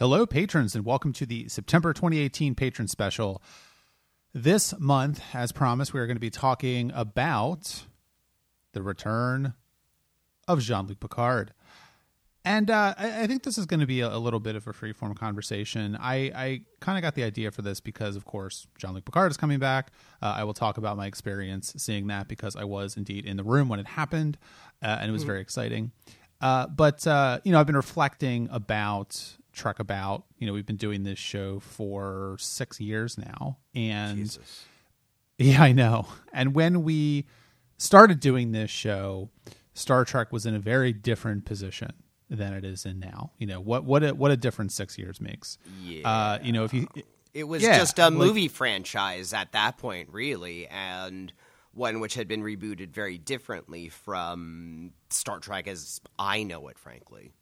Hello, patrons, and welcome to the September 2018 patron special. This month, as promised, we are going to be talking about the return of Jean Luc Picard. And uh, I, I, think this is going to be a, a, little bit of a freeform conversation. I, I kind of got the idea for this because, of course, Jean Luc Picard is coming back. Uh, I will talk about my experience seeing that because I was indeed in the room when it happened, uh, and it was mm-hmm. very exciting. Uh, but, uh, you know, I've been reflecting about Trek About. You know, we've been doing this show for six years now, and Jesus. yeah, I know. And when we started doing this show, Star Trek was in a very different position than it is in now. You know what what a, what a difference six years makes. Yeah, uh, you know if you it was yeah, just a movie like, franchise at that point, really, and one which had been rebooted very differently from Star Trek as I know it, frankly.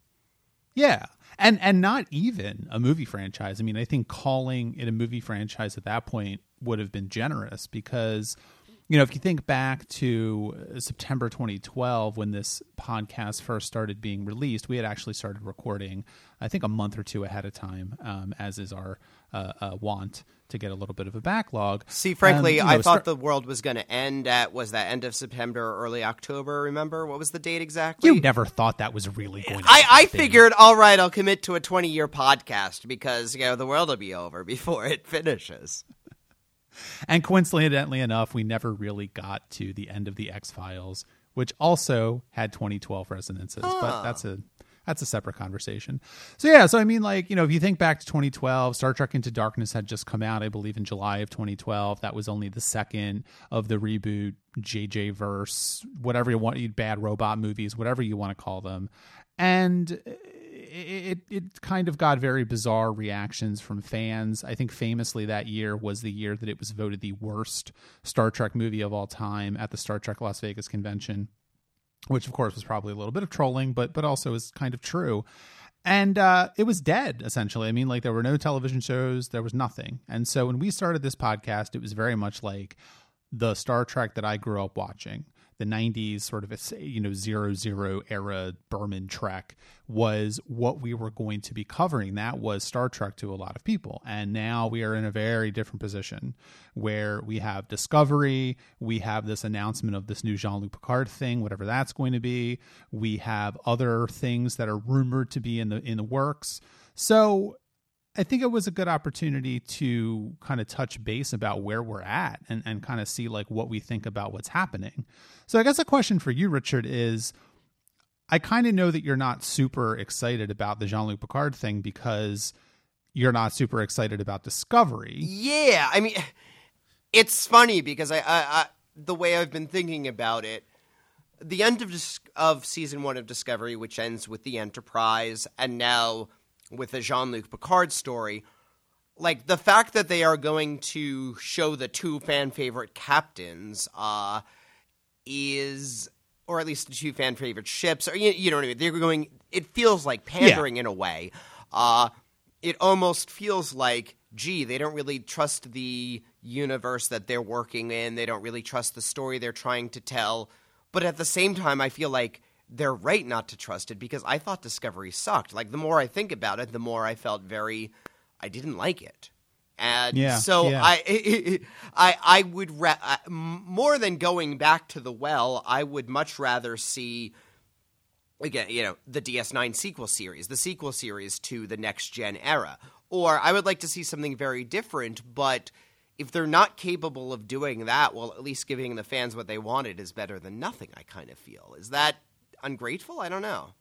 Yeah, and and not even a movie franchise. I mean, I think calling it a movie franchise at that point would have been generous because you know, if you think back to uh, September 2012 when this podcast first started being released, we had actually started recording, I think, a month or two ahead of time, um, as is our uh, uh, want to get a little bit of a backlog. See, frankly, um, you know, I thought the world was going to end at was that end of September or early October? Remember what was the date exactly? You never thought that was really going. to I, I figured, all right, I'll commit to a twenty year podcast because you know the world will be over before it finishes. And coincidentally enough, we never really got to the end of the X Files, which also had 2012 resonances, oh. but that's a that's a separate conversation. So yeah, so I mean, like you know, if you think back to 2012, Star Trek Into Darkness had just come out, I believe, in July of 2012. That was only the second of the reboot JJ verse, whatever you want, bad robot movies, whatever you want to call them, and it, it kind of got very bizarre reactions from fans. I think famously that year was the year that it was voted the worst Star Trek movie of all time at the Star Trek Las Vegas convention, which of course was probably a little bit of trolling, but but also is kind of true. And uh, it was dead essentially. I mean, like there were no television shows, there was nothing. And so when we started this podcast, it was very much like the Star Trek that I grew up watching the 90s sort of a you know zero zero era Berman Trek was what we were going to be covering. That was Star Trek to a lot of people. And now we are in a very different position where we have Discovery, we have this announcement of this new Jean-Luc Picard thing, whatever that's going to be. We have other things that are rumored to be in the in the works. So I think it was a good opportunity to kind of touch base about where we're at and, and kind of see like what we think about what's happening. So I guess a question for you, Richard, is I kind of know that you're not super excited about the Jean Luc Picard thing because you're not super excited about Discovery. Yeah, I mean, it's funny because I, I, I the way I've been thinking about it, the end of of season one of Discovery, which ends with the Enterprise, and now with the Jean Luc Picard story, like the fact that they are going to show the two fan favorite captains uh, is, or at least the two fan favorite ships, or you, you know what I mean? They're going. It feels like pandering yeah. in a way. Uh, it almost feels like, gee, they don't really trust the universe that they're working in. They don't really trust the story they're trying to tell. But at the same time, I feel like they're right not to trust it because I thought Discovery sucked. Like the more I think about it, the more I felt very I didn't like it. And yeah, so yeah. I, I, I would ra- uh, more than going back to the well. I would much rather see again, you know, the DS9 sequel series, the sequel series to the next gen era, or I would like to see something very different. But if they're not capable of doing that, well, at least giving the fans what they wanted is better than nothing. I kind of feel is that ungrateful? I don't know.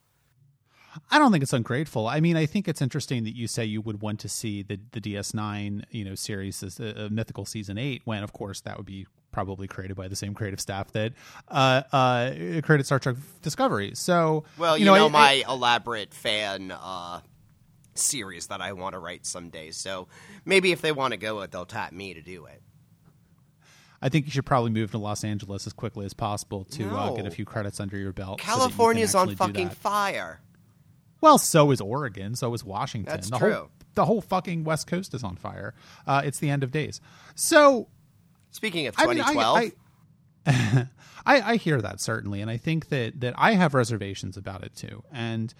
I don't think it's ungrateful. I mean, I think it's interesting that you say you would want to see the the DS9, you know, series as a, a mythical season eight, when of course that would be probably created by the same creative staff that uh, uh, created Star Trek Discovery. So, well, you, you know, know I, my I, elaborate fan uh, series that I want to write someday. So maybe if they want to go it, they'll tap me to do it. I think you should probably move to Los Angeles as quickly as possible to no. uh, get a few credits under your belt. California's so on fucking fire. Well, so is Oregon. So is Washington. That's the true. Whole, the whole fucking West Coast is on fire. Uh, it's the end of days. So, speaking of 2012. I, mean, I, I, I hear that certainly, and I think that that I have reservations about it too. And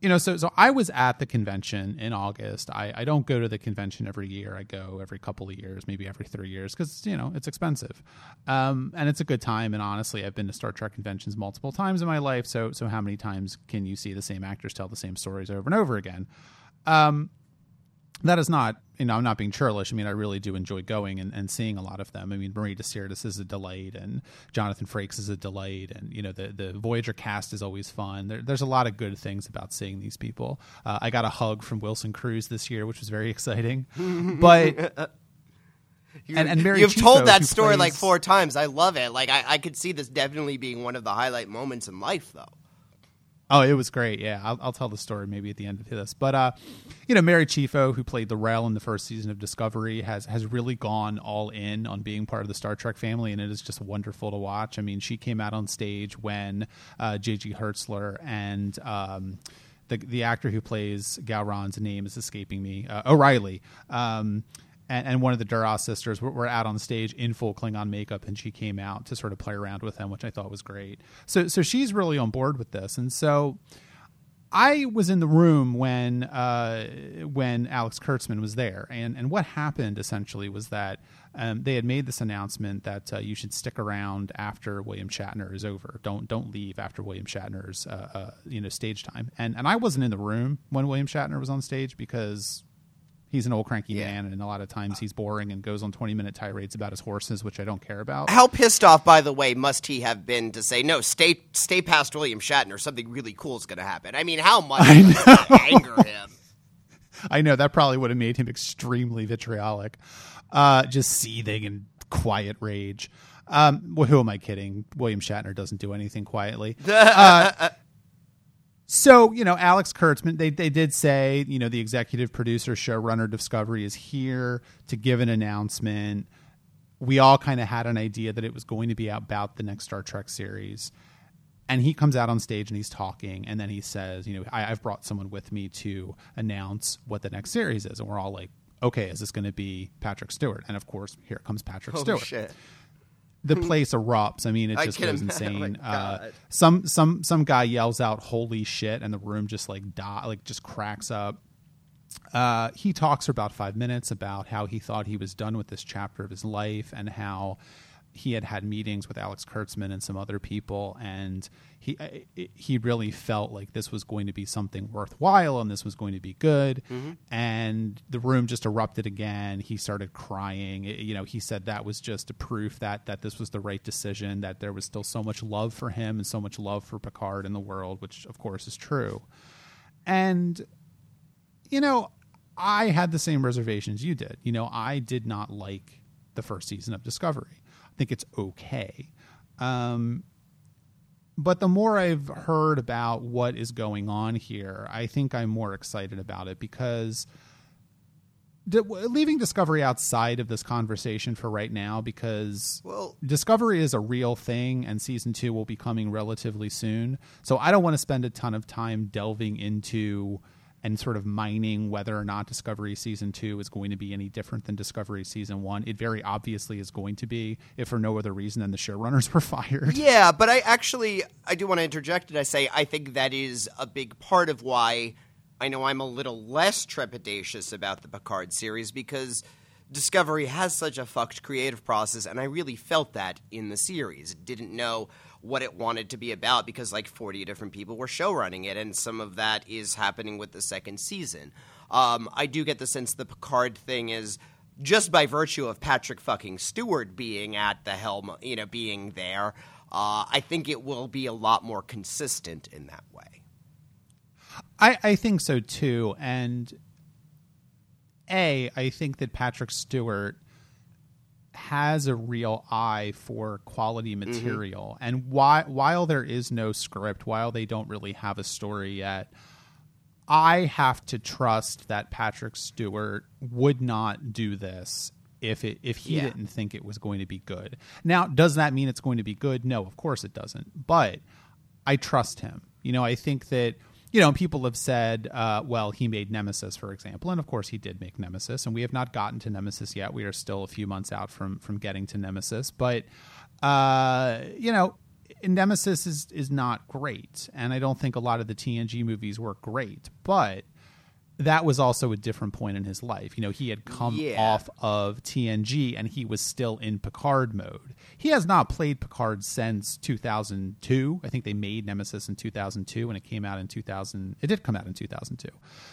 you know, so so I was at the convention in August. I, I don't go to the convention every year. I go every couple of years, maybe every three years, because you know it's expensive, um, and it's a good time. And honestly, I've been to Star Trek conventions multiple times in my life. So so how many times can you see the same actors tell the same stories over and over again? Um, that is not you know i'm not being churlish i mean i really do enjoy going and, and seeing a lot of them i mean Marina Sirtis is a delight and jonathan frakes is a delight and you know the, the voyager cast is always fun there, there's a lot of good things about seeing these people uh, i got a hug from wilson cruz this year which was very exciting but and, and Mary you've Chieffo, told that story plays... like four times. I love it. Like I, I could see this definitely being one of the highlight moments in life, though. Oh, it was great. Yeah, I'll, I'll, tell the story maybe at the end of this. But uh, you know, Mary Chieffo, who played the L'Rell in the first season of Discovery, has has really gone all in on being part of the Star Trek family, and it is just wonderful to watch. I mean, she came out on stage when uh, J.G. Hertzler and um, the the actor who plays Gowron's name is escaping me, uh, O'Reilly. Um, and, and one of the Duras sisters were, were, out on stage in full Klingon makeup, and she came out to sort of play around with him, which I thought was great. So, so she's really on board with this, and so I was in the room when uh, when Alex Kurtzman was there, and and what happened essentially was that um, they had made this announcement that uh, you should stick around after William Shatner is over. Don't don't leave after William Shatner's uh, uh you know stage time. And and I wasn't in the room when William Shatner was on stage because He's an old cranky yeah. man, and a lot of times he's boring and goes on twenty minute tirades about his horses, which I don't care about. How pissed off, by the way, must he have been to say no? Stay, stay past William Shatner. Something really cool is going to happen. I mean, how much anger him? I know that probably would have made him extremely vitriolic, uh, just seething in quiet rage. Um, well, who am I kidding? William Shatner doesn't do anything quietly. Uh, so, you know, Alex Kurtzman, they, they did say, you know, the executive producer, showrunner Discovery is here to give an announcement. We all kind of had an idea that it was going to be about the next Star Trek series. And he comes out on stage and he's talking, and then he says, you know, I, have brought someone with me to announce what the next series is. And we're all like, okay, is this going to be Patrick Stewart? And of course, here comes Patrick oh, Stewart. Shit the place erupts. I mean, it just goes insane. Oh uh, some some some guy yells out "Holy shit!" and the room just like die, like just cracks up. Uh, he talks for about five minutes about how he thought he was done with this chapter of his life and how he had had meetings with Alex Kurtzman and some other people, and he he really felt like this was going to be something worthwhile and this was going to be good. Mm-hmm. And the room just erupted again. He started crying. It, you know, he said that was just a proof that that this was the right decision. That there was still so much love for him and so much love for Picard in the world, which of course is true. And you know, I had the same reservations you did. You know, I did not like the first season of Discovery I think it's okay. Um, but the more I've heard about what is going on here, I think I'm more excited about it because leaving Discovery outside of this conversation for right now because well, Discovery is a real thing and season two will be coming relatively soon. So I don't want to spend a ton of time delving into and sort of mining whether or not Discovery season two is going to be any different than Discovery season one. It very obviously is going to be, if for no other reason than the showrunners were fired. Yeah, but I actually I do want to interject and I say I think that is a big part of why I know I'm a little less trepidatious about the Picard series because Discovery has such a fucked creative process, and I really felt that in the series. Didn't know what it wanted to be about because like 40 different people were showrunning it, and some of that is happening with the second season. Um, I do get the sense the Picard thing is just by virtue of Patrick fucking Stewart being at the helm, you know, being there. Uh, I think it will be a lot more consistent in that way. I, I think so too, and a I think that Patrick Stewart has a real eye for quality mm-hmm. material. Mm-hmm. And why, while there is no script, while they don't really have a story yet, I have to trust that Patrick Stewart would not do this if it if he yeah. didn't think it was going to be good. Now, does that mean it's going to be good? No, of course it doesn't. But I trust him. You know, I think that you know, people have said, uh, well, he made Nemesis, for example, and of course he did make Nemesis, and we have not gotten to Nemesis yet. We are still a few months out from from getting to Nemesis, but uh, you know, Nemesis is is not great, and I don't think a lot of the TNG movies were great, but that was also a different point in his life. You know, he had come Yeah. off of TNG and he was still in Picard mode. He has not played Picard since 2002. I think they made Nemesis in 2002 and it came out in 2000. It did come out in 2002.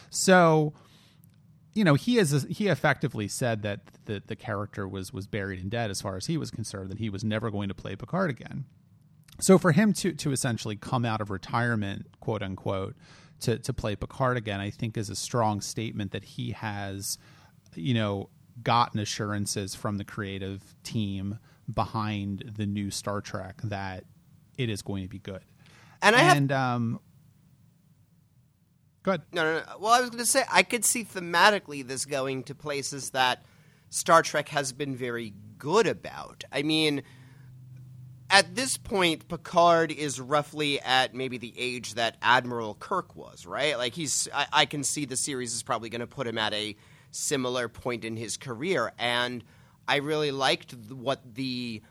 So, you know, he is he effectively said that the the character was was buried and dead as far as he was concerned that he was never going to play Picard again. So for him to to essentially come out of retirement, quote unquote, to to play Picard again, I think is a strong statement that he has, you know, gotten assurances from the creative team behind the new Star Trek that it is going to be good. And I have and um, go ahead. No, no, no. Well, I was going to say I could see thematically this going to places that Star Trek has been very good about. I mean, at this point, Picard is roughly at maybe the age that Admiral Kirk was, right? Like he's, I, I can see the series is probably going to put him at a similar point in his career, and I really liked what the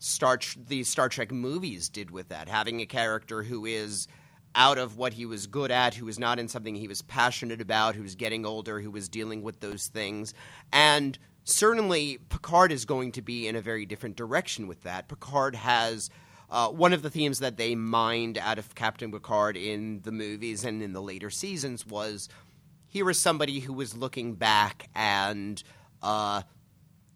Star the Star Trek movies did with that, having a character who is out of what he was good at, who was not in something he was passionate about, who was getting older, who was dealing with those things. And certainly, Picard is going to be in a very different direction with that. Picard has. Uh, one of the themes that they mined out of Captain Picard in the movies and in the later seasons was here was somebody who was looking back and uh,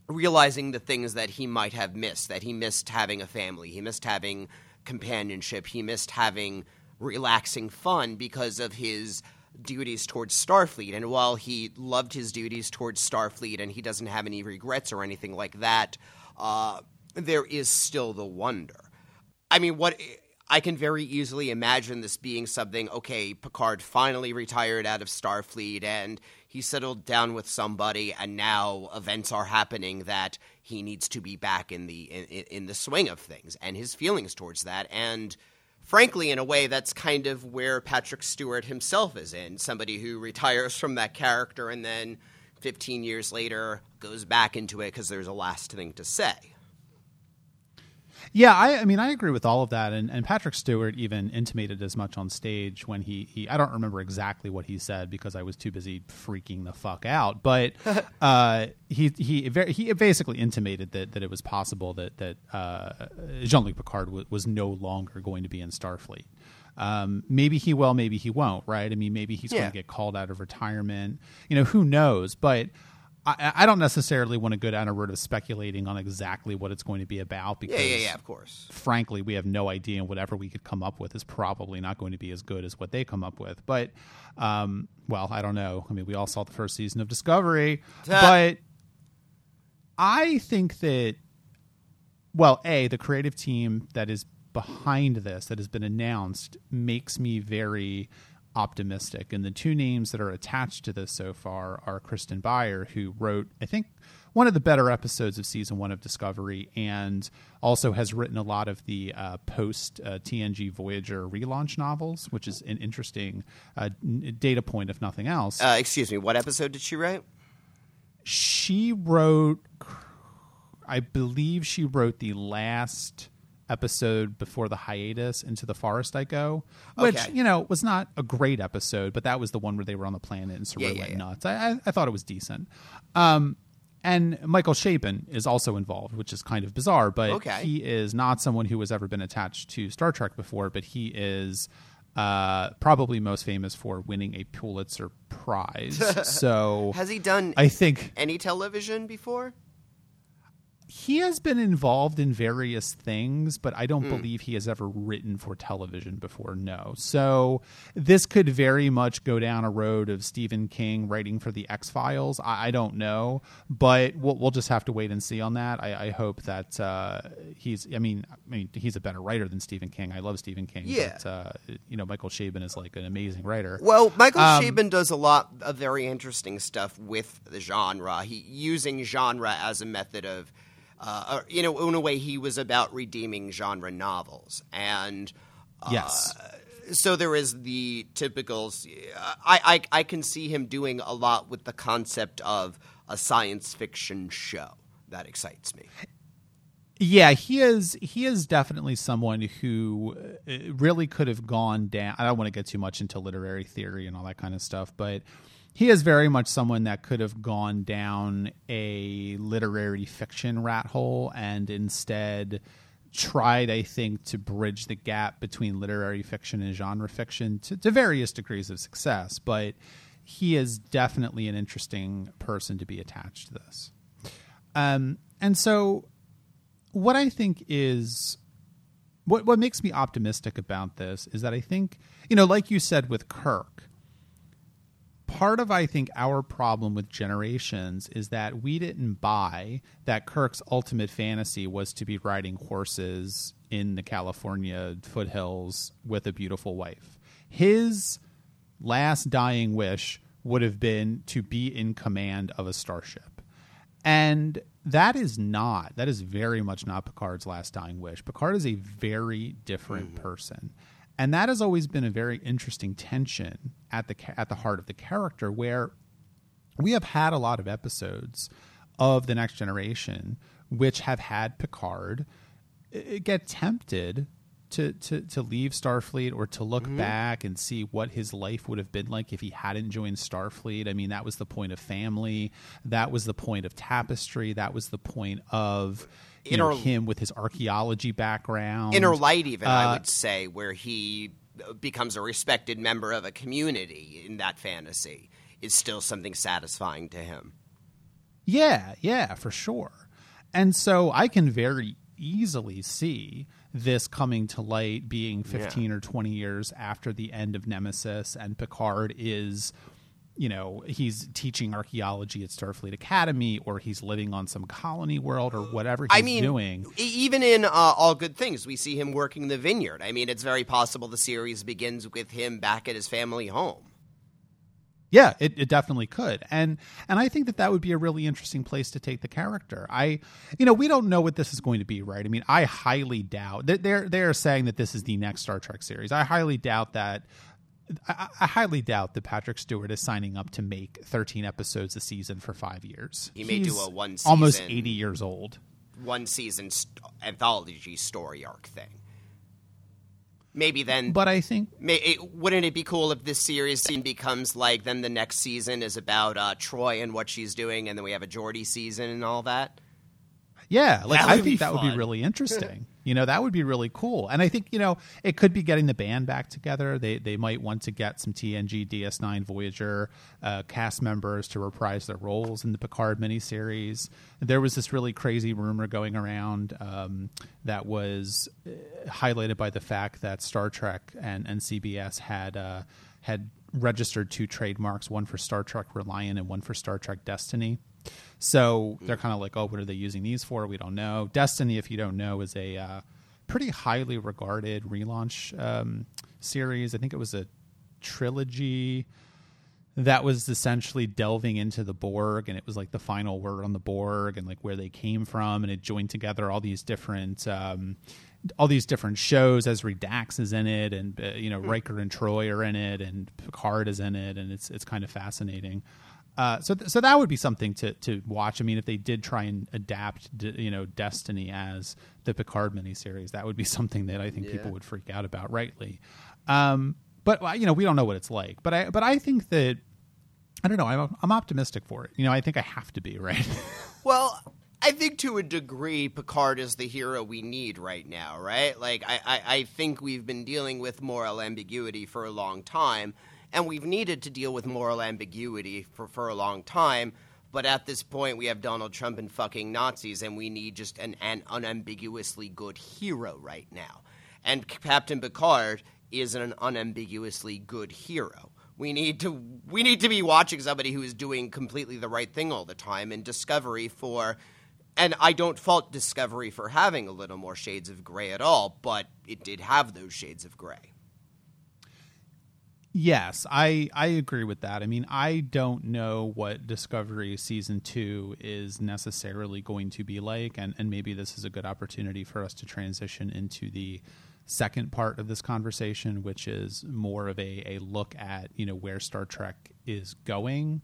realizing the things that he might have missed that he missed having a family he missed having companionship he missed having relaxing fun because of his duties towards starfleet and while he loved his duties towards starfleet and he doesn't have any regrets or anything like that uh, there is still the wonder i mean what I can very easily imagine this being something. Okay, Picard finally retired out of Starfleet, and he settled down with somebody, and now events are happening that he needs to be back in the in, in the swing of things, and his feelings towards that, and frankly, in a way, that's kind of where Patrick Stewart himself is in somebody who retires from that character and then. 15 years later, goes back into it because there's a last thing to say. Yeah, I, I mean, I agree with all of that, and, and Patrick Stewart even intimated as much on stage when he, he I don't remember exactly what he said because I was too busy freaking the fuck out, but uh, he he he basically intimated that, that it was possible that that uh, Jean Luc Picard w- was no longer going to be in Starfleet. Um, maybe he will, maybe he won't, right? I mean, maybe he's going to get called out of retirement. You know, who knows? But I, I don't necessarily want to go down a road of speculating on exactly what it's going to be about because Yeah, yeah, yeah, of course. frankly, we have no idea, and whatever we could come up with is probably not going to be as good as what they come up with. But, um, well, I don't know. I mean, we all saw the first season of Discovery, but I think that, well, a the creative team that is behind this that has been announced makes me very optimistic. And the two names that are attached to this so far are Kirsten Beyer, who wrote, I think, one of the better episodes of season one of Discovery, and also has written a lot of the uh, post uh, TNG Voyager relaunch novels, which is an interesting uh, n- data point, if nothing else. Uh, excuse me, what episode did she write? she wrote, I believe she wrote the last episode before the hiatus into the forest I go, which Okay. you know was not a great episode, but that was the one where they were on the planet and Saru Yeah, yeah, went yeah. nuts. I, I, thought it was decent. Um, and Michael Chabon is also involved, which is kind of bizarre, but Okay. he is not someone who has ever been attached to Star Trek before, but he is uh, probably most famous for winning a Pulitzer Prize. so Has he done I think any television before? He has been involved in various things, but I don't believe he has ever written for television before. No. So this could very much go down a road of Stephen King writing for the X Files. I, I don't know, but we'll, we'll just have to wait and see on that. I, I hope that uh, he's. I mean, I mean, he's a better writer than Stephen King. I love Stephen King. Yeah. But, uh, you know, Michael Chabon is like an amazing writer. Well, Michael Um, Chabon does a lot of very interesting stuff with the genre. He using genre as a method of, uh, you know, in a way, he was about redeeming genre novels, and uh, Yes. so there is the typical. I, I I can see him doing a lot with the concept of a science fiction show. That excites me. Yeah, he is. He is definitely someone who uh, really could have gone down. I don't want to get too much into literary theory and all that kind of stuff, but he is very much someone that could have gone down a literary fiction rat hole and instead tried, I think, to bridge the gap between literary fiction and genre fiction to, to various degrees of success. But he is definitely an interesting person to be attached to this. Um, and so, what I think is what what makes me optimistic about this is that I think you know, like you said with Kirk, part of I think our problem with generations is that we didn't buy that Kirk's ultimate fantasy was to be riding horses in the California foothills with a beautiful wife. His last dying wish would have been to be in command of a starship. And that is not, that is very much not Picard's last dying wish. Picard is a very different mm-hmm. person and that has always been a very interesting tension at the at the heart of the character where we have had a lot of episodes of the next generation which have had Picard get tempted to, to, to leave Starfleet or to look mm-hmm. back and see what his life would have been like if he hadn't joined Starfleet. I mean, that was the point of family. That was the point of tapestry. That was the point of inner, know, him with his archaeology background. Inner light, even, uh, I would say, where he becomes a respected member of a community in that fantasy is still something satisfying to him. Yeah, yeah, for sure. And so I can very easily see this coming to light being 15 yeah. or 20 years after the end of Nemesis and Picard is you know he's teaching archaeology at Starfleet Academy or he's living on some colony world or whatever he's I mean, doing. Even in uh, All Good Things, we see him working the vineyard. I mean, it's very possible the series begins with him back at his family home. Yeah, it, it definitely could, and and I think that that would be a really interesting place to take the character. I, you know, we don't know what this is going to be, right? I mean, I highly doubt that they're they're saying that this is the next Star Trek series. I highly doubt that I, I, highly doubt that Patrick Stewart is signing up to make 13 episodes a season for five years. He may He's do a one season, almost 80 years old. One season st- anthology story arc thing. Maybe then, but I think may, it, wouldn't it be cool if this series scene becomes like then the next season is about uh, Troi and what she's doing, and then we have a Geordi season and all that. Yeah, like I think that fun. would be really interesting. you know, that would be really cool. And I think you know it could be getting the band back together. They they might want to get some TNG, DS9, Voyager uh, cast members to reprise their roles in the Picard miniseries. There was this really crazy rumor going around um, that was uh, highlighted by the fact that Star Trek and, and CBS had uh, had registered two trademarks, one for Star Trek Reliant and one for Star Trek Destiny. So they're kind of like, oh, what are they using these for? We don't know. Destiny, if you don't know, is a uh, pretty highly regarded relaunch um, series. I think it was a trilogy that was essentially delving into the Borg, and it was like the final word on the Borg and like where they came from, and it joined together all these different. Um, all these different shows Ezri Dax is in it, and uh, you know hmm. Riker and Troi are in it, and Picard is in it, and it's it's kind of fascinating. Uh, so, th- so that would be something to, to watch. I mean, if they did try and adapt, you know, Destiny as the Picard miniseries, that would be something that I think yeah. people would freak out about, rightly. Um, but you know, we don't know what it's like. But I, but I think that I don't know. I'm, I'm optimistic for it. You know, I think I have to be right. well, I think to a degree, Picard is the hero we need right now, right? Like, I, I, I think we've been dealing with moral ambiguity for a long time and we've needed to deal with moral ambiguity for, for a long time. But at this point, we have Donald Trump and fucking Nazis, and we need just an, an unambiguously good hero right now. And Captain Picard is an unambiguously good hero. We need to we need to be watching somebody who is doing completely the right thing all the time. And Discovery for, and I don't fault Discovery for having a little more shades of gray at all, but it did have those shades of gray. Yes, I I agree with that. I mean, I don't know what Discovery season 2 is necessarily going to be like and and maybe this is a good opportunity for us to transition into the second part of this conversation, which is more of a a look at, you know, where Star Trek is going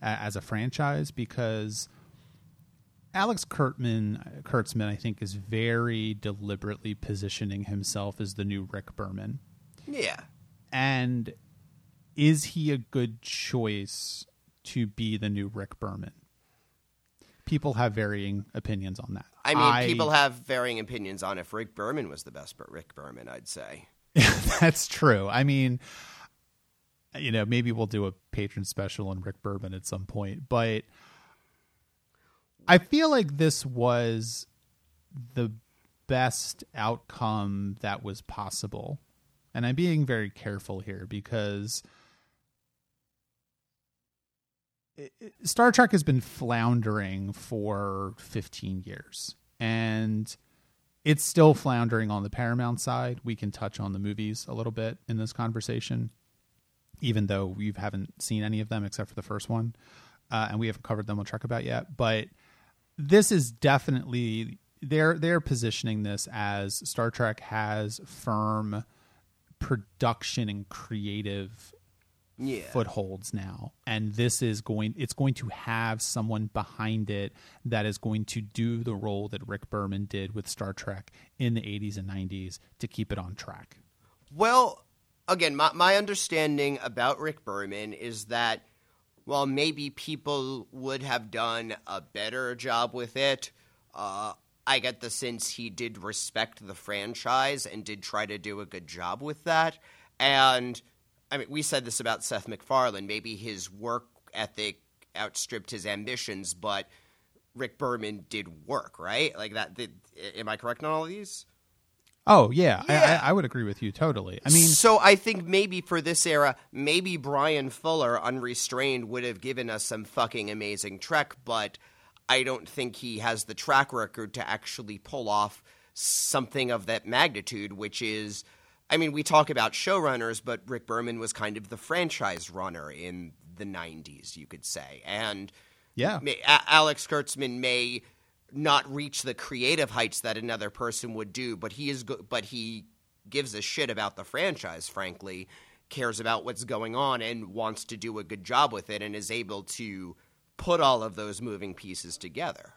as a franchise because Alex Kurtzman, Kurtzman, I think, is very deliberately positioning himself as the new Rick Berman. Yeah. And is he a good choice to be the new Rick Berman? People have varying opinions on that. I mean, people have varying opinions on if Rick Berman was the best but Rick Berman, I'd say. That's true. I mean, you know, maybe we'll do a patron special on Rick Berman at some point, but I feel like this was the best outcome that was possible. And I'm being very careful here because Star Trek has been floundering for 15 years. And it's still floundering on the Paramount side. We can touch on the movies a little bit in this conversation, even though we haven't seen any of them except for the first one. Uh, and we haven't covered them on Trek About yet. But this is definitely they're they're positioning this as Star Trek has firm production and creative yeah. footholds now and this is going it's going to have someone behind it that is going to do the role that Rick Berman did with Star Trek in the 80s and 90s to keep it on track. Well, again, my my understanding about Rick Berman is that well, maybe people would have done a better job with it. Uh, I get the sense he did respect the franchise and did try to do a good job with that. And I mean, we said this about Seth MacFarlane. Maybe his work ethic outstripped his ambitions, but Rick Berman did work, right? Like that. Did, am I correct on all of these? Oh yeah, yeah. I, I, would agree with you totally. I mean, so I think maybe for this era, maybe Brian Fuller, unrestrained, would have given us some fucking amazing Trek, but I don't think he has the track record to actually pull off something of that magnitude. Which is, I mean, we talk about showrunners, but Rick Berman was kind of the franchise runner in the '90s, you could say, and yeah, Alex Kurtzman may not reach the creative heights that another person would do, but he is go- but he gives a shit about the franchise, frankly, cares about what's going on and wants to do a good job with it and is able to put all of those moving pieces together.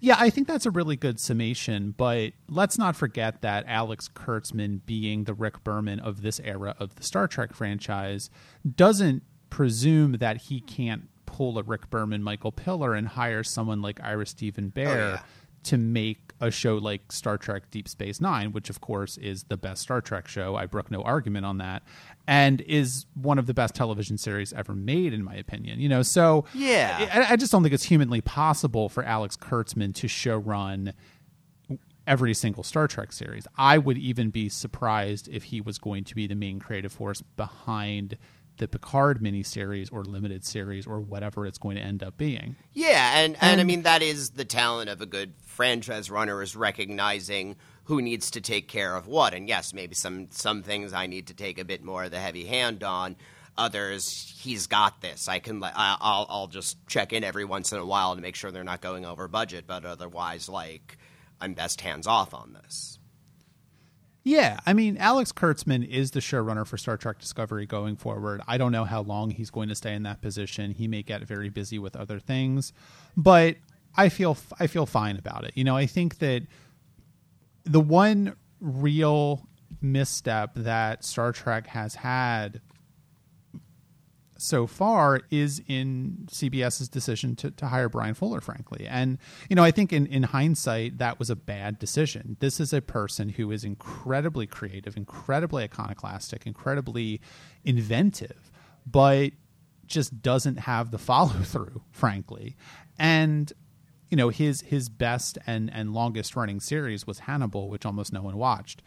Yeah, I think that's a really good summation, but let's not forget that Alex Kurtzman being the Rick Berman of this era of the Star Trek franchise doesn't presume that he can't pull a Rick Berman, Michael Piller, and hire someone like Ira Steven Behr oh, yeah. To make a show like Star Trek Deep Space Nine, which of course is the best Star Trek show. I brook no argument on that, and is one of the best television series ever made, in my opinion. You know, so yeah, I, I just don't think it's humanly possible for Alex Kurtzman to show run every single Star Trek series. I would even be surprised if he was going to be the main creative force behind the Picard miniseries or limited series or whatever it's going to end up being. Yeah, and, and, and I mean that is the talent of a good franchise runner is recognizing who needs to take care of what. And yes, maybe some some things I need to take a bit more of the heavy hand on. Others, he's got this. I can. I'll I'll just check in every once in a while to make sure they're not going over budget. But otherwise, like I'm best hands off on this. Yeah, I mean, Alex Kurtzman is the showrunner for Star Trek Discovery going forward. I don't know how long he's going to stay in that position. He may get very busy with other things, but I feel I feel fine about it. You know, I think that the one real misstep that Star Trek has had so far is in CBS's decision to, to hire Brian Fuller, frankly. And, you know, I think in, in hindsight, that was a bad decision. This is a person who is incredibly creative, incredibly iconoclastic, incredibly inventive, but just doesn't have the follow through, frankly. And, you know, his his best and, and longest running series was Hannibal, which almost no one watched.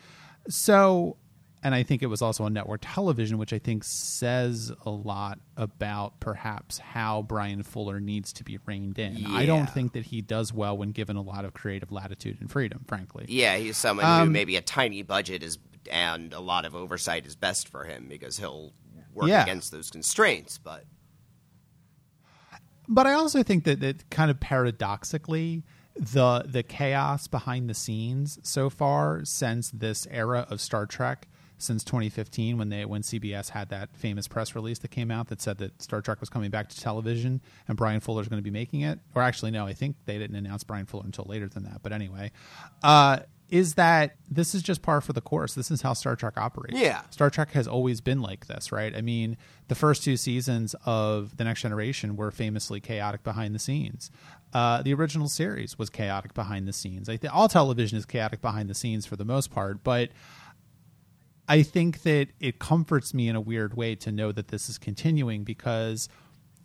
So and I think it was also on network television, which I think says a lot about perhaps how Brian Fuller needs to be reined in. Yeah. I don't think that he does well when given a lot of creative latitude and freedom, frankly. Yeah, he's someone um, who maybe a tiny budget is and a lot of oversight is best for him because he'll work yeah. against those constraints, but but I also think that that kind of paradoxically the the chaos behind the scenes so far since this era of Star Trek since 2015 when they when CBS had that famous press release that came out that said that Star Trek was coming back to television and Brian Fuller is going to be making it. Or actually, no, I think they didn't announce Brian Fuller until later than that. But anyway, uh, is that this is just par for the course. This is how Star Trek operates. Yeah. Star Trek has always been like this, right? I mean, the first two seasons of The Next Generation were famously chaotic behind the scenes. Uh, the original series was chaotic behind the scenes. I think all television is chaotic behind the scenes for the most part, but I think that it comforts me in a weird way to know that this is continuing because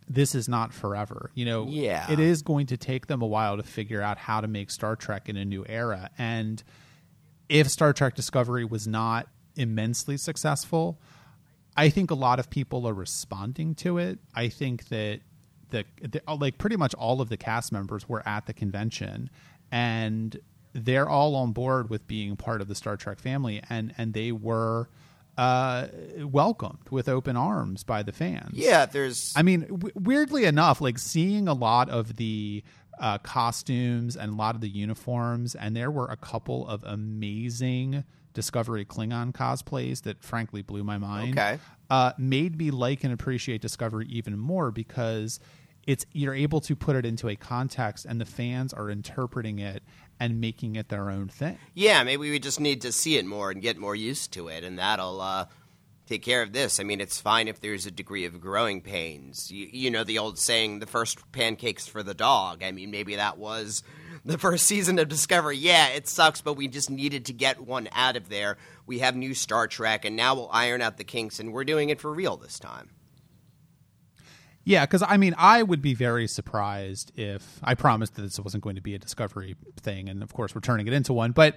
this is not forever. You know, Yeah. it is going to take them a while to figure out how to make Star Trek in a new era. And if Star Trek Discovery was not immensely successful, I think a lot of people are responding to it. I think that the, the like pretty much all of the cast members were at the convention and they're all on board with being part of the Star Trek family and and they were uh, welcomed with open arms by the fans. Yeah, there's. I mean, w- weirdly enough, like seeing a lot of the uh, costumes and a lot of the uniforms, and there were a couple of amazing Discovery Klingon cosplays that frankly blew my mind. Okay. Uh, made me like and appreciate Discovery even more because it's you're able to put it into a context, and the fans are interpreting it and making it their own thing. Yeah, maybe we just need to see it more and get more used to it, and that'll uh, take care of this. I mean, it's fine if there's a degree of growing pains. You, you know, the old saying, the first pancakes for the dog. I mean, maybe that was the first season of Discovery. Yeah, it sucks, but we just needed to get one out of there. We have new Star Trek, and now we'll iron out the kinks, and we're doing it for real this time. Yeah, because I mean, I would be very surprised if I promised that this wasn't going to be a discovery thing, and of course, we're turning it into one. But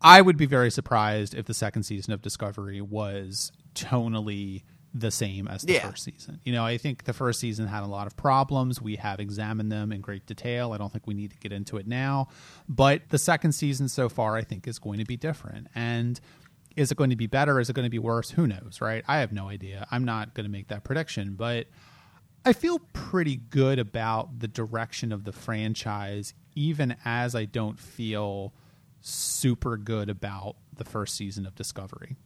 I would be very surprised if the second season of Discovery was tonally the same as the Yeah. first season. You know, I think the first season had a lot of problems. We have examined them in great detail. I don't think we need to get into it now. But the second season so far, I think, is going to be different. And is it going to be better? Is it going to be worse? Who knows, right? I have no idea. I'm not going to make that prediction, but I feel pretty good about the direction of the franchise, even as I don't feel super good about the first season of Discovery.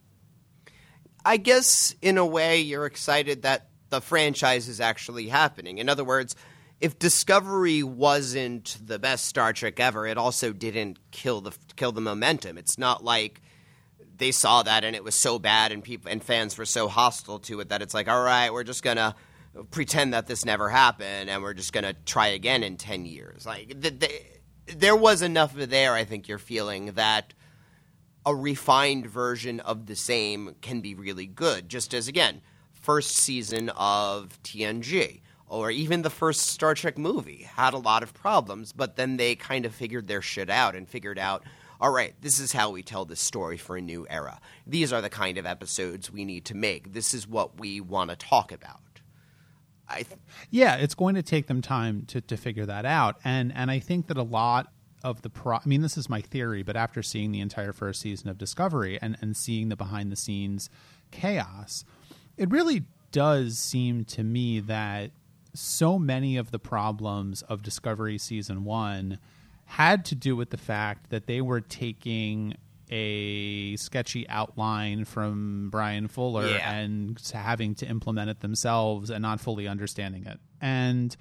I guess in a way you're excited that the franchise is actually happening. In other words, if Discovery wasn't the best Star Trek ever, it also didn't kill the kill the momentum. It's not like they saw that and it was so bad and people and fans were so hostile to it that it's like, all right, we're just gonna pretend that this never happened and we're just gonna try again in ten years. Like th- th- there was enough of there. I think you're feeling that a refined version of the same can be really good. Just as again, first season of TNG or even the first Star Trek movie had a lot of problems, but then they kind of figured their shit out and figured out, all right, this is how we tell this story for a new era. These are the kind of episodes we need to make. This is what we want to talk about. I th- Yeah, it's going to take them time to, to figure that out, and and I think that a lot of the pro. I mean, this is my theory, but after seeing the entire first season of Discovery and and seeing the behind the scenes chaos, it really does seem to me that so many of the problems of Discovery season one had to do with the fact that they were taking a sketchy outline from Brian Fuller Yeah. and having to implement it themselves and not fully understanding it. And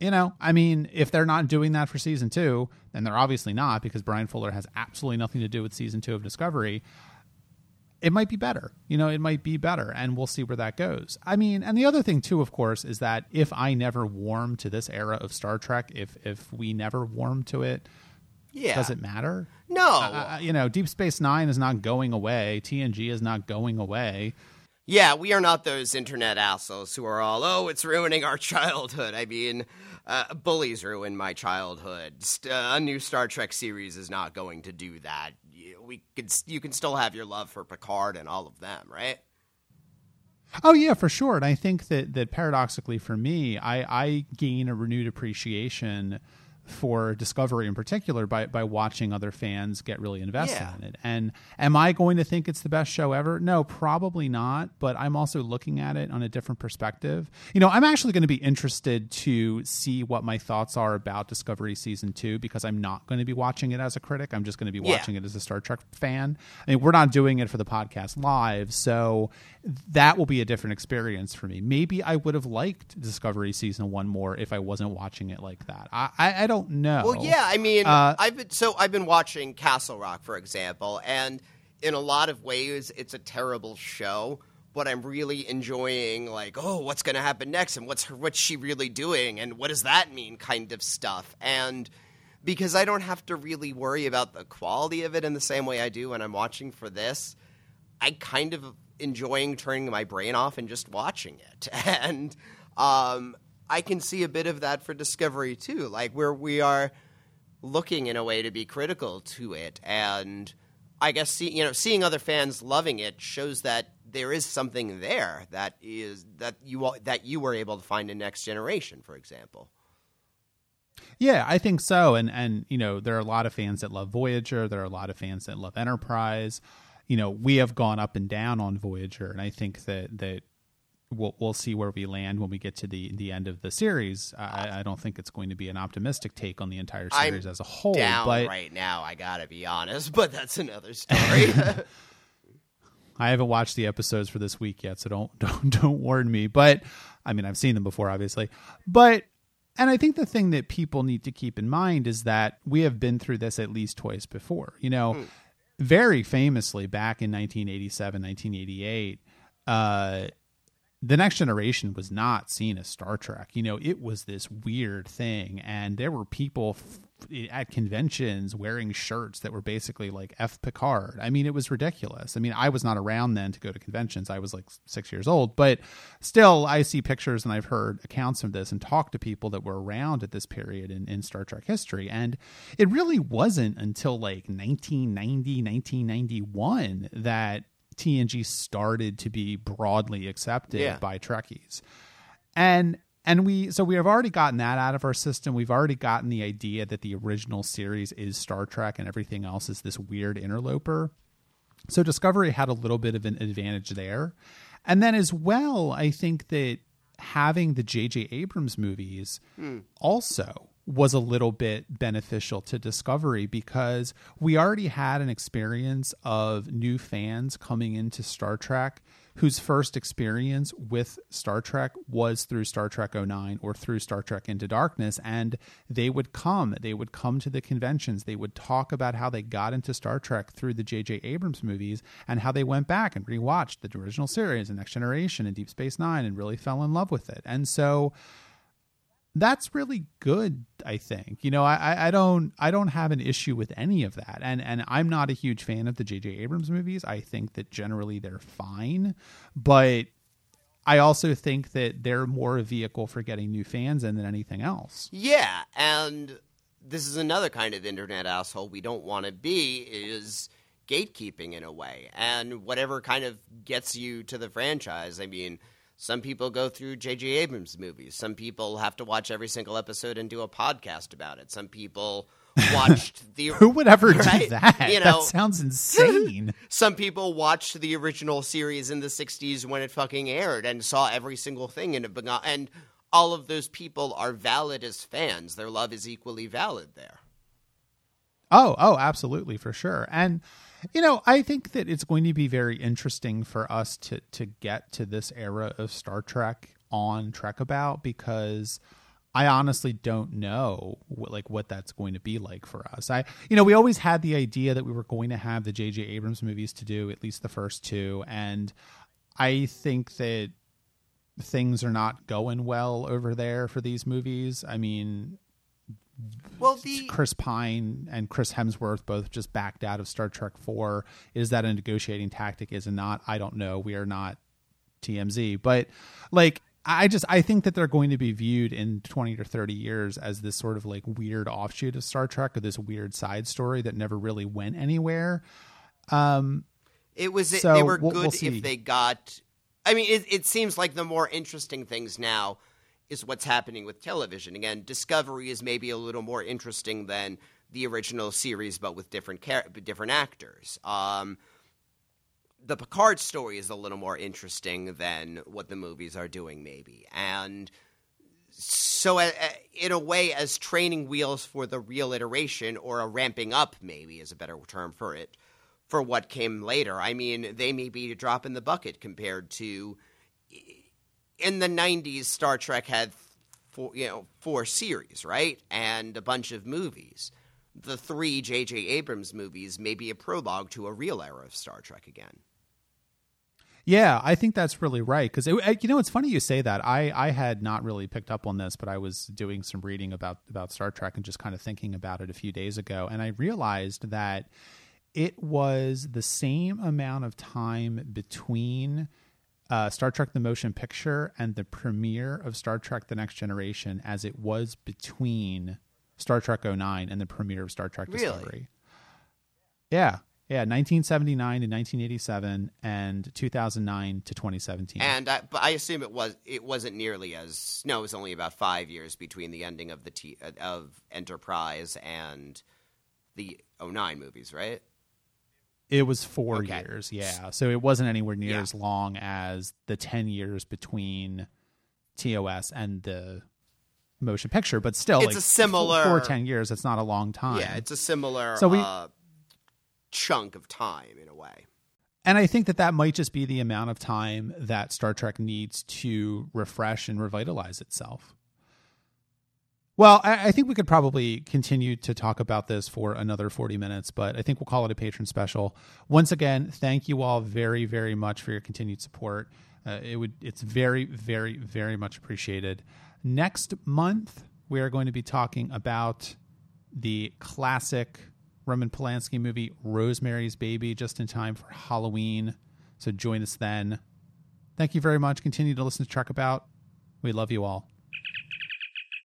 you know, I mean, if they're not doing that for season two, then they're obviously not because Brian Fuller has absolutely nothing to do with season two of Discovery. It might be better. You know, it might be better, and we'll see where that goes. I mean, and the other thing too, of course, is that if I never warm to this era of Star Trek, if if we never warm to it, yeah. does it matter? No. Uh, you know, Deep Space Nine is not going away. TNG is not going away. Yeah, we are not those internet assholes who are all, oh, it's ruining our childhood. I mean, uh, bullies ruin my childhood. St- uh, a new Star Trek series is not going to do that. You, we could, you can still have your love for Picard and all of them, right? Oh yeah, for sure. And I think that that paradoxically for me, I, I gain a renewed appreciation for Discovery in particular by by watching other fans get really invested Yeah. in it. And am I going to think it's the best show ever? No, probably not. But I'm also looking at it on a different perspective. You know, I'm actually going to be interested to see what my thoughts are about Discovery season two because I'm not going to be watching it as a critic. I'm just going to be Yeah. watching it as a Star Trek fan. I mean, we're not doing it for the podcast live, so that will be a different experience for me. Maybe I would have liked Discovery season one more if I wasn't watching it like that. I I, I don't know. Well, yeah, I mean, Uh, I've been so I've been watching Castle Rock, for example, and in a lot of ways, it's a terrible show. But I'm really enjoying, like, oh, what's going to happen next, and what's her, what's she really doing, and what does that mean, kind of stuff. And because I don't have to really worry about the quality of it in the same way I do when I'm watching for this, I kind of enjoying turning my brain off and just watching it. And um, I can see a bit of that for Discovery too, like where we are looking in a way to be critical to it. And I guess see, you know, seeing other fans loving it shows that there is something there that is that you that you were able to find in Next Generation, for example. Yeah, I think so. And and you know, there are a lot of fans that love Voyager. There are a lot of fans that love Enterprise. You know, we have gone up and down on Voyager, and I think that that we'll we'll see where we land when we get to the the end of the series. I, I don't think it's going to be an optimistic take on the entire I'm series as a whole. Down but right now, I gotta be honest, but that's another story. I haven't watched the episodes for this week yet, so don't don't don't warn me. But I mean, I've seen them before, obviously. But and I think the thing that people need to keep in mind is that we have been through this at least twice before. You know, very famously back in 1987, 1988, uh, the next generation was not seen as Star Trek. You know, it was this weird thing, and there were people f- at conventions wearing shirts that were basically like F Picard. I mean, it was ridiculous. I mean, I was not around then to go to conventions. I was like six years old, but still, I see pictures and I've heard accounts of this and talked to people that were around at this period in, in Star Trek history. And it really wasn't until like 1990, 1991 that TNG started to be broadly accepted Yeah. by Trekkies. And and we so we have already gotten that out of our system. We've already gotten the idea that the original series is Star Trek and everything else is this weird interloper. So Discovery had a little bit of an advantage there. And then as well, I think that having the J.J. Abrams movies hmm. also was a little bit beneficial to Discovery because we already had an experience of new fans coming into Star Trek whose first experience with Star Trek was through Star Trek 09 or through Star Trek Into Darkness. And they would come, they would come to the conventions, they would talk about how they got into Star Trek through the J.J. Abrams movies and how they went back and rewatched the original series and Next Generation and Deep Space Nine and really fell in love with it. And so that's really good i think. You know I, I don't i don't have an issue with any of that. And and i'm not a huge fan of the jj abrams movies. I think that generally they're fine. But i also think that they're more a vehicle for getting new fans in than anything else. Yeah, and this is another kind of internet asshole we don't want to be is gatekeeping in a way. And whatever kind of gets you to the franchise. I mean, some people go through J.J. Abrams movies. Some people have to watch every single episode and do a podcast about it. Some people watched the who would ever do that You know- that sounds insane some people watched the original series in the 60s when it fucking aired and saw every single thing and it and all of those people are valid as fans. Their love is equally valid there. Oh, oh, absolutely, for sure. And you know, I think that it's going to be very interesting for us to to get to this era of Star Trek on Trek About because I honestly don't know what, like what that's going to be like for us. I you know, we always had the idea that we were going to have the JJ Abrams movies to do at least the first two and I think that things are not going well over there for these movies. I mean, Well, the Chris Pine and Chris Hemsworth both just backed out of Star Trek 4. Is that a negotiating tactic? Is it not? I don't know. We are not TMZ. But like I just I think that they're going to be viewed in 20 or 30 years as this sort of like weird offshoot of Star Trek or this weird side story that never really went anywhere. um it was So, they were we'll- good we'll if they got. I mean, it, it seems like the more interesting things now is what's happening with television. Again, Discovery is maybe a little more interesting than the original series, but with different char- different actors. Um, the Picard story is a little more interesting than what the movies are doing, maybe, and so uh, in a way, as training wheels for the real iteration or a ramping up, maybe is a better term for it, for what came later. I mean, they may be a drop in the bucket compared to in the '90s. Star Trek had four, you know, four series, right, and a bunch of movies the three J.J. Abrams movies may be a prologue to a real era of Star Trek again. Yeah, I think that's really right because you know it's funny you say that. I I had not really picked up on this, but I was doing some reading about about Star Trek and just kind of thinking about it a few days ago, and I realized that it was the same amount of time between uh, Star Trek: The Motion Picture and the premiere of Star Trek: The Next Generation as it was between Star Trek 09 and the premiere of Star Trek Discovery. Really? Yeah. Yeah, 1979 to 1987 and 2009 to 2017. And I, but I assume it was it wasn't nearly as no, it was only about 5 years between the ending of the T, of Enterprise and the 09 movies, right? It was 4 okay. years, yeah. So it wasn't anywhere near yeah. as long as the 10 years between TOS and the motion picture, but still, it's like, a similar for, for ten years. It's not a long time. Yeah, it's a similar so we, uh, chunk of time in a way. And I think that that might just be the amount of time that Star Trek needs to refresh and revitalize itself. Well, I, I, think we could probably continue to talk about this for another 40 minutes, but I think we'll call it a patron special. Once again, thank you all very, very much for your continued support. Uh, it would, it's very, very, very much appreciated. Next month, we are going to be talking about the classic Roman Polanski movie Rosemary's Baby just in time for Halloween. So join us then. Thank you very much. Continue to listen to Trek About. We love you all.